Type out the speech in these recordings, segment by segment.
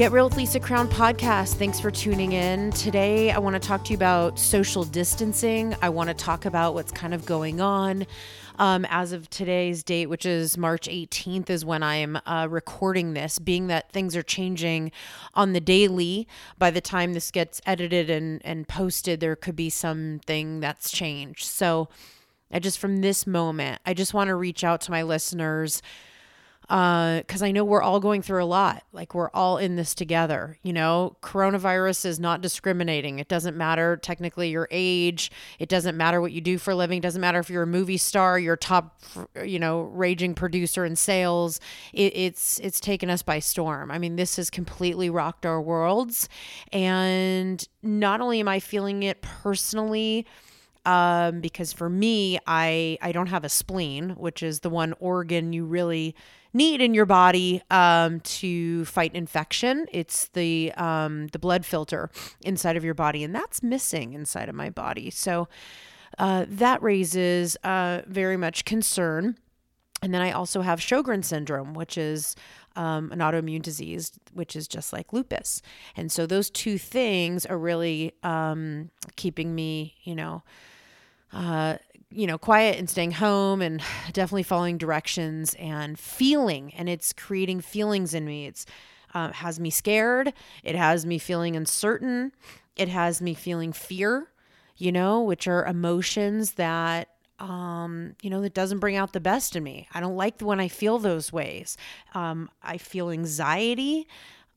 Get Real with Lisa Crown podcast. Thanks for tuning in. Today, I want to talk to you about social distancing. I want to talk about what's kind of going on. Um, as of today's date, which is March 18th, is when I'm uh, recording this, being that things are changing on the daily. By the time this gets edited and, and posted, there could be something that's changed. So, I just from this moment, I just want to reach out to my listeners because uh, I know we're all going through a lot. Like we're all in this together. You know, coronavirus is not discriminating. It doesn't matter technically your age. It doesn't matter what you do for a living. It doesn't matter if you're a movie star, you're top, you know, raging producer in sales. It, it's it's taken us by storm. I mean, this has completely rocked our worlds, and not only am I feeling it personally um, because for me, I I don't have a spleen, which is the one organ you really need in your body um, to fight infection. It's the um, the blood filter inside of your body, and that's missing inside of my body. So uh, that raises uh, very much concern. And then I also have Sjogren syndrome, which is um, an autoimmune disease, which is just like lupus. And so those two things are really um, keeping me, you know, uh, you know, quiet and staying home and definitely following directions and feeling. And it's creating feelings in me. It's uh, has me scared. It has me feeling uncertain. It has me feeling fear, you know, which are emotions that um, you know, that doesn't bring out the best in me. I don't like when I feel those ways. Um, I feel anxiety.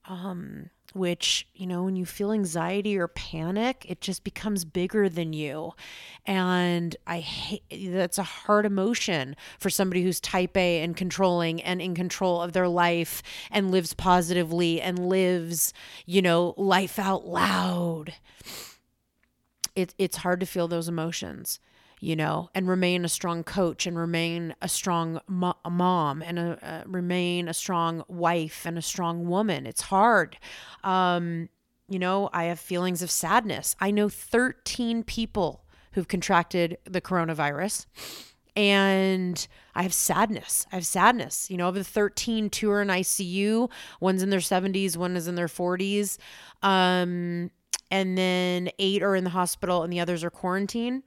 Um, which, you know, when you feel anxiety or panic, it just becomes bigger than you. And I hate that's a hard emotion for somebody who's type A and controlling and in control of their life and lives positively and lives, you know, life out loud. It, it's hard to feel those emotions you know, and remain a strong coach and remain a strong mo- mom and a, uh, remain a strong wife and a strong woman. It's hard. Um, you know, I have feelings of sadness. I know 13 people who've contracted the coronavirus and I have sadness. I have sadness. You know, of the 13, two are in ICU, one's in their 70s, one is in their 40s. Um, and then eight are in the hospital and the others are quarantined.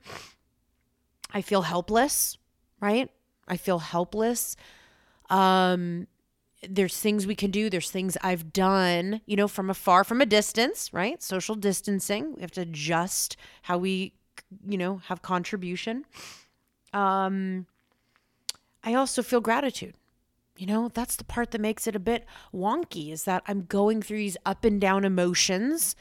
I feel helpless, right? I feel helpless. Um, there's things we can do. There's things I've done, you know, from afar, from a distance, right? Social distancing. We have to adjust how we, you know, have contribution. Um, I also feel gratitude. You know, that's the part that makes it a bit wonky is that I'm going through these up and down emotions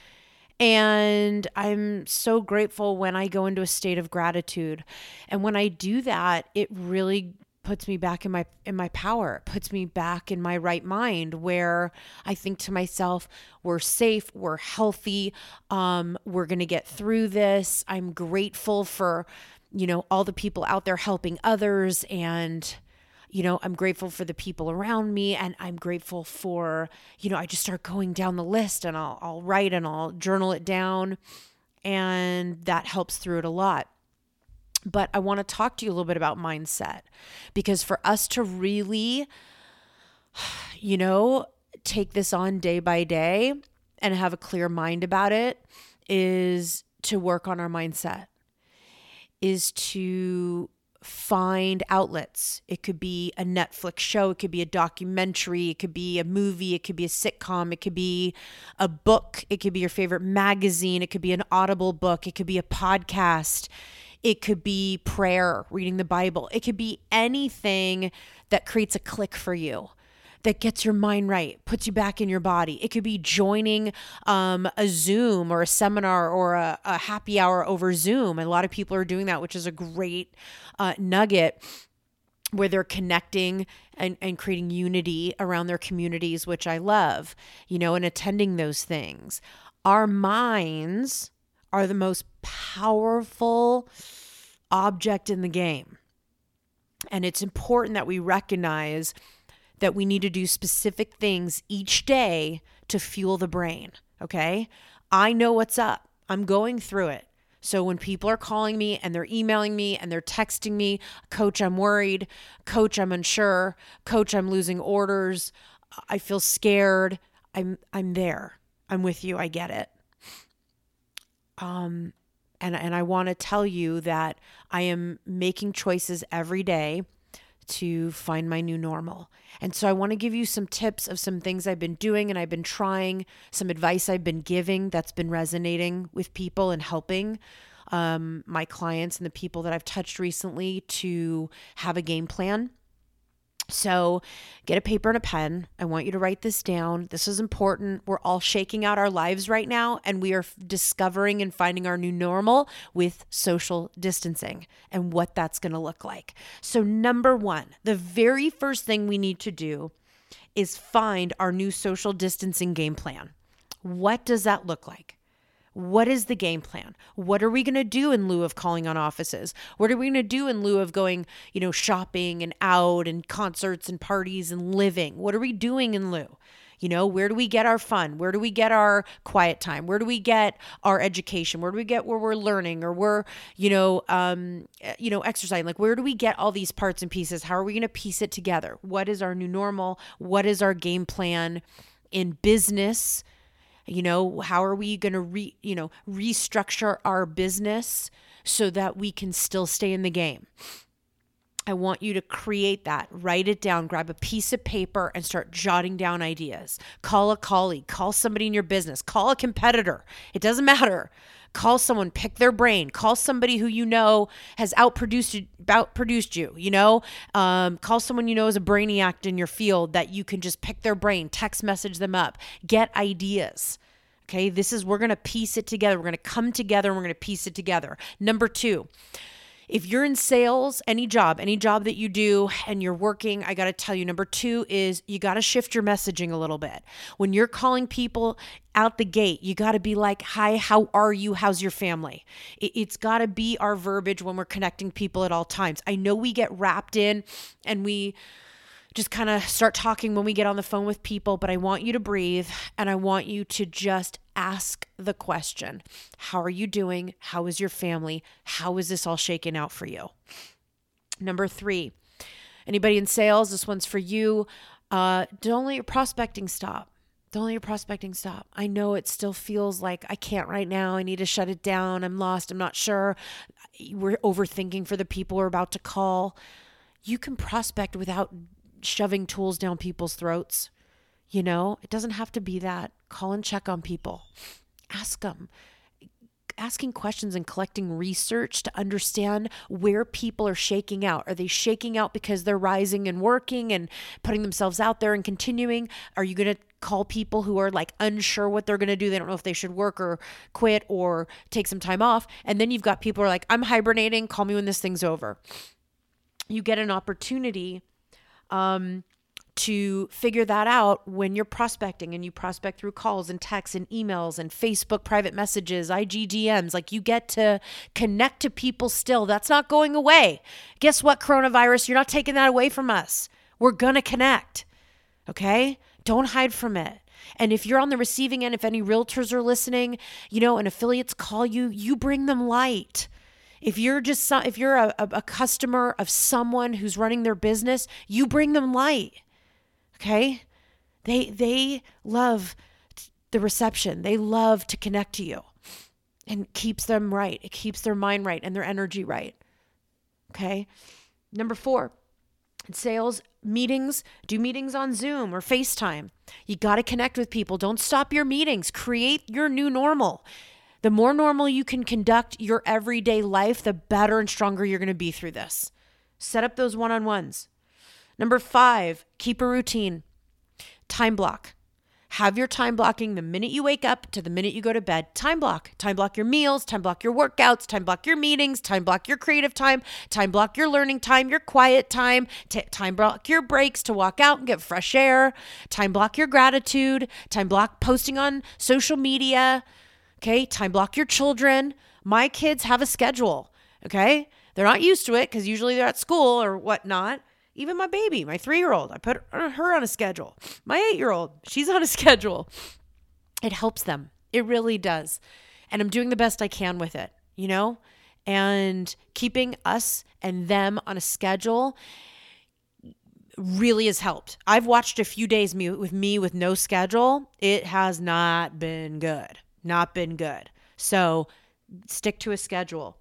and I'm so grateful when I go into a state of gratitude. And when I do that, it really puts me back in my in my power it puts me back in my right mind where i think to myself we're safe we're healthy um, we're going to get through this i'm grateful for you know all the people out there helping others and you know, I'm grateful for the people around me and I'm grateful for, you know, I just start going down the list and I'll, I'll write and I'll journal it down. And that helps through it a lot. But I want to talk to you a little bit about mindset because for us to really, you know, take this on day by day and have a clear mind about it is to work on our mindset, is to find outlets. It could be a Netflix show, it could be a documentary, it could be a movie, it could be a sitcom, it could be a book, it could be your favorite magazine, it could be an audible book, it could be a podcast, it could be prayer, reading the Bible, it could be anything that creates a click for you that gets your mind right, puts you back in your body. It could be joining um, a Zoom or a seminar or a, a, happy hour over Zoom. A lot of people are doing that, which is a great uh, nugget where they're connecting and, and creating unity around their communities, which I love, you know, and attending those things. Our minds are the most powerful object in the game. And it's important that we recognize that we need to do specific things each day to fuel the brain. Okay. I know what's up. I'm going through it. So when people are calling me and they're emailing me and they're texting me, coach, I'm worried. Coach, I'm unsure. Coach, I'm losing orders. I feel scared. I'm I'm there. I'm with you. I get it. Um and and I want to tell you that I am making choices every day to find my new normal. And so I want to give you some tips of some things I've been doing and I've been trying, some advice I've been giving that's been resonating with people and helping um, my clients and the people that I've touched recently to have a game plan so, get a paper and a pen. I want you to write this down. This is important. We're all shaking out our lives right now, and we are discovering and finding our new normal with social distancing and what that's going to look like. So, number one, the very first thing we need to do is find our new social distancing game plan. What does that look like? What is the game plan? What are we going to do in lieu of calling on offices? What are we going to do in lieu of going, you know, shopping and out and concerts and parties and living? What are we doing in lieu? You know, where do we get our fun? Where do we get our quiet time? Where do we get our education? Where do we get where we're learning or we're, you know, um, you know, exercising? Like, where do we get all these parts and pieces? How are we going to piece it together? What is our new normal? What is our game plan in business? You know how are we going to re you know restructure our business so that we can still stay in the game I want you to create that, write it down, grab a piece of paper and start jotting down ideas. Call a colleague, call somebody in your business, call a competitor. It doesn't matter. Call someone, pick their brain, call somebody who you know has outproduced outproduced you, you know? Um, call someone you know is a brainiac in your field that you can just pick their brain, text message them up, get ideas. Okay, this is, we're gonna piece it together. We're gonna come together and we're gonna piece it together. Number two, if you're in sales, any job, any job that you do and you're working, I got to tell you, number two is you got to shift your messaging a little bit. When you're calling people out the gate, you got to be like, Hi, how are you? How's your family? It's got to be our verbiage when we're connecting people at all times. I know we get wrapped in and we, just kind of start talking when we get on the phone with people, but I want you to breathe and I want you to just ask the question How are you doing? How is your family? How is this all shaken out for you? Number three, anybody in sales, this one's for you. Uh, don't let your prospecting stop. Don't let your prospecting stop. I know it still feels like I can't right now. I need to shut it down. I'm lost. I'm not sure. We're overthinking for the people we're about to call. You can prospect without shoving tools down people's throats. You know, it doesn't have to be that. Call and check on people, ask them. Asking questions and collecting research to understand where people are shaking out. Are they shaking out because they're rising and working and putting themselves out there and continuing? Are you going to call people who are like unsure what they're going to do. They don't know if they should work or quit or take some time off. And then you've got people who are like, I'm hibernating. Call me when this thing's over. You get an opportunity um, to figure that out when you're prospecting and you prospect through calls and texts and emails and Facebook private messages, IGDMs. Like you get to connect to people still. That's not going away. Guess what, coronavirus? You're not taking that away from us. We're going to connect. Okay? Don't hide from it. And if you're on the receiving end, if any realtors are listening, you know, and affiliates call you, you bring them light. If you're just if you're a, a customer of someone who's running their business, you bring them light. Okay? They they love the reception. They love to connect to you. And keeps them right. It keeps their mind right and their energy right. Okay? Number 4. In sales meetings, do meetings on Zoom or FaceTime. You got to connect with people. Don't stop your meetings. Create your new normal. The more normal you can conduct your everyday life, the better and stronger you're going to be through this. Set up those one on ones. Number five, keep a routine. Time block. Have your time blocking the minute you wake up to the minute you go to bed. Time block. Time block your meals, time block your workouts, time block your meetings, time block your creative time, time block your learning time, your quiet time, t- time block your breaks to walk out and get fresh air, time block your gratitude, time block posting on social media, Okay. Time block your children. My kids have a schedule. Okay. They're not used to it because usually they're at school or whatnot. Even my baby, my three year old, I put her on a schedule. My eight year old, she's on a schedule. It helps them. It really does. And I'm doing the best I can with it, you know? And keeping us and them on a schedule really has helped. I've watched a few days with me with no schedule. It has not been good. Not been good. So stick to a schedule.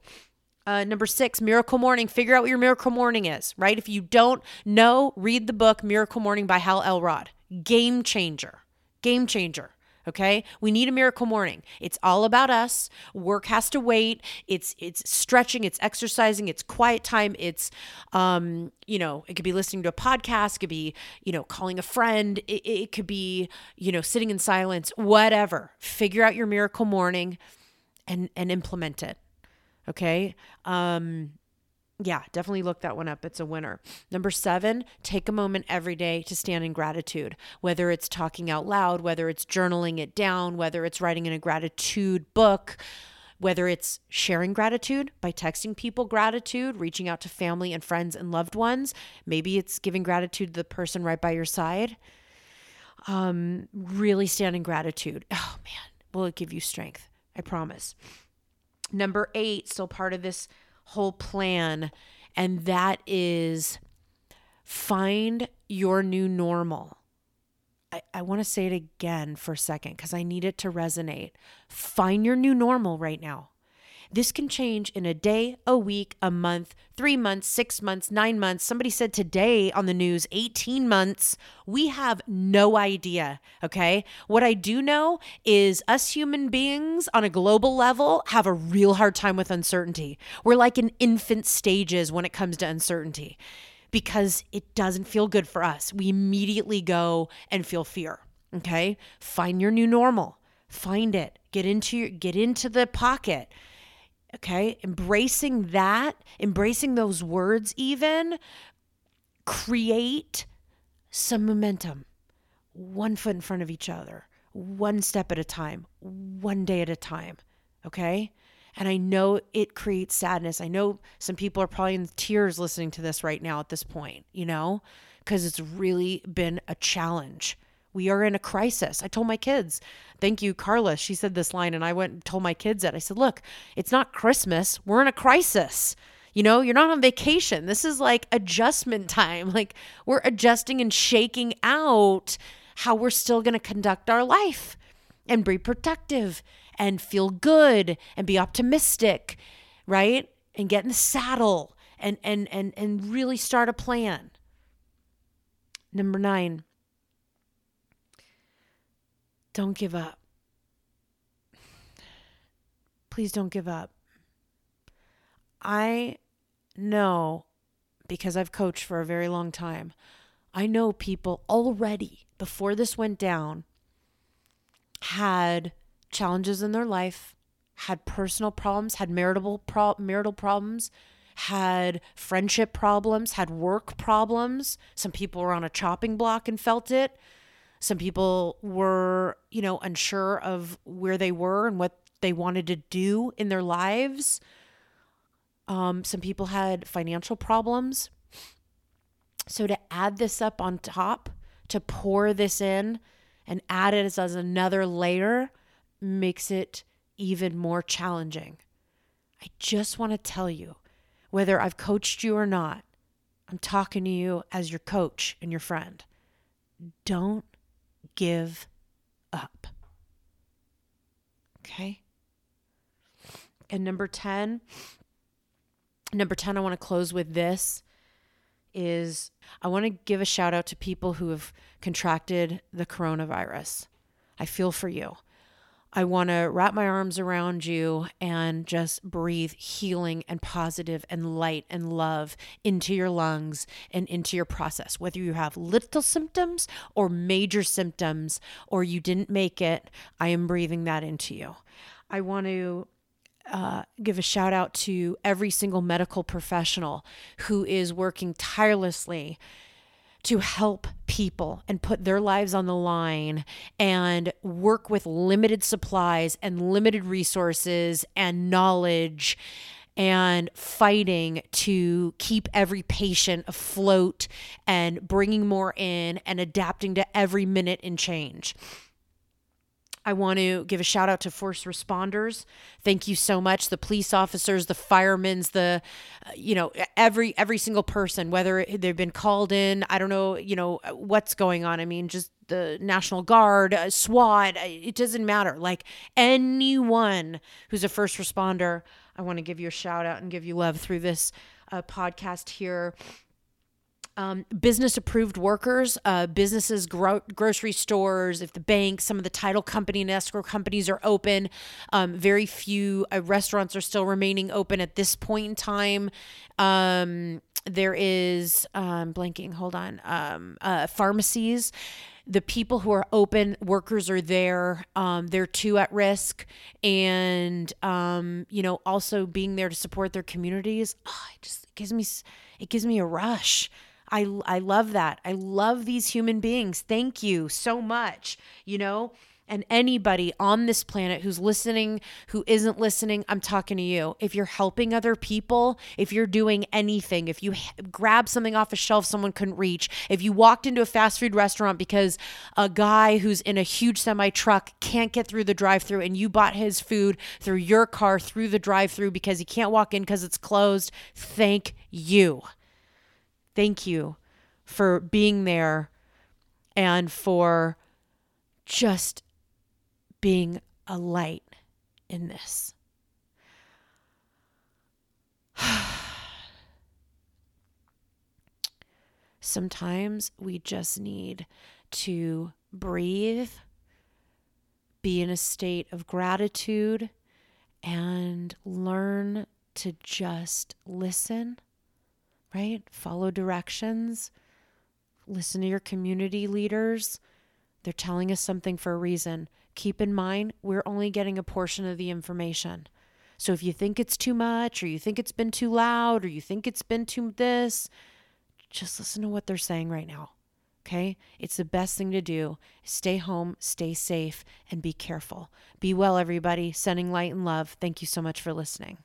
Uh, number six, Miracle Morning. Figure out what your Miracle Morning is, right? If you don't know, read the book Miracle Morning by Hal Elrod. Game changer. Game changer. Okay? We need a miracle morning. It's all about us. Work has to wait. It's it's stretching, it's exercising, it's quiet time, it's um, you know, it could be listening to a podcast, it could be, you know, calling a friend, it, it could be, you know, sitting in silence, whatever. Figure out your miracle morning and and implement it. Okay? Um yeah, definitely look that one up. It's a winner. Number seven, take a moment every day to stand in gratitude, whether it's talking out loud, whether it's journaling it down, whether it's writing in a gratitude book, whether it's sharing gratitude by texting people gratitude, reaching out to family and friends and loved ones. Maybe it's giving gratitude to the person right by your side. Um, really stand in gratitude. Oh man, will it give you strength? I promise. Number eight, still part of this whole plan, and that is find your new normal. I, I want to say it again for a second because I need it to resonate. Find your new normal right now. This can change in a day, a week, a month, three months, six months, nine months. Somebody said today on the news, 18 months. We have no idea. Okay. What I do know is us human beings on a global level have a real hard time with uncertainty. We're like in infant stages when it comes to uncertainty because it doesn't feel good for us. We immediately go and feel fear. Okay. Find your new normal. Find it. Get into your, get into the pocket Okay. Embracing that, embracing those words, even create some momentum. One foot in front of each other, one step at a time, one day at a time. Okay. And I know it creates sadness. I know some people are probably in tears listening to this right now at this point, you know, because it's really been a challenge. We are in a crisis. I told my kids, thank you, Carla. She said this line, and I went and told my kids that. I said, look, it's not Christmas. We're in a crisis. You know, you're not on vacation. This is like adjustment time. Like we're adjusting and shaking out how we're still going to conduct our life and be productive and feel good and be optimistic, right? And get in the saddle and and and and really start a plan. Number 9, don't give up. Please don't give up. I know because I've coached for a very long time. I know people already before this went down had challenges in their life, had personal problems, had marital pro- marital problems, had friendship problems, had work problems. Some people were on a chopping block and felt it. Some people were, you know, unsure of where they were and what they wanted to do in their lives. Um, some people had financial problems. So to add this up on top, to pour this in and add it as, as another layer makes it even more challenging. I just want to tell you whether I've coached you or not, I'm talking to you as your coach and your friend. Don't give up. Okay? And number 10, number 10, I want to close with this is I want to give a shout out to people who have contracted the coronavirus. I feel for you. I want to wrap my arms around you and just breathe healing and positive and light and love into your lungs and into your process. Whether you have little symptoms or major symptoms or you didn't make it, I am breathing that into you. I want to uh, give a shout out to every single medical professional who is working tirelessly to help people and put their lives on the line and work with limited supplies and limited resources and knowledge and fighting to keep every patient afloat and bringing more in and adapting to every minute and change. I want to give a shout out to first responders. Thank you so much. The police officers, the firemen, the, uh, you know, every every single person, whether they've been called in, I don't know, you know, what's going on. I mean, just the National Guard, uh, SWAT, uh, it doesn't matter. Like anyone who's a first responder, I want to give you a shout out and give you love through this uh, podcast here um, business approved workers, uh, businesses, gro- grocery stores, if the bank, some of the title company and escrow companies are open, um, very few uh, restaurants are still remaining open at this point in time. Um, there is um, blanking. Hold on. Um, uh, pharmacies. The people who are open, workers are there. Um, they're too at risk, and um, you know, also being there to support their communities. Oh, it just it gives me it gives me a rush. I, I love that. I love these human beings. Thank you so much. You know, and anybody on this planet who's listening, who isn't listening, I'm talking to you. If you're helping other people, if you're doing anything, if you grab something off a shelf someone couldn't reach, if you walked into a fast food restaurant because a guy who's in a huge semi truck can't get through the drive through and you bought his food through your car through the drive through because he can't walk in because it's closed, thank you. Thank you for being there and for just being a light in this. Sometimes we just need to breathe, be in a state of gratitude, and learn to just listen right? Follow directions, listen to your community leaders. They're telling us something for a reason. Keep in mind, we're only getting a portion of the information. So if you think it's too much, or you think it's been too loud, or you think it's been too this, just listen to what they're saying right now. Okay? It's the best thing to do. Stay home, stay safe, and be careful. Be well, everybody. Sending light and love. Thank you so much for listening.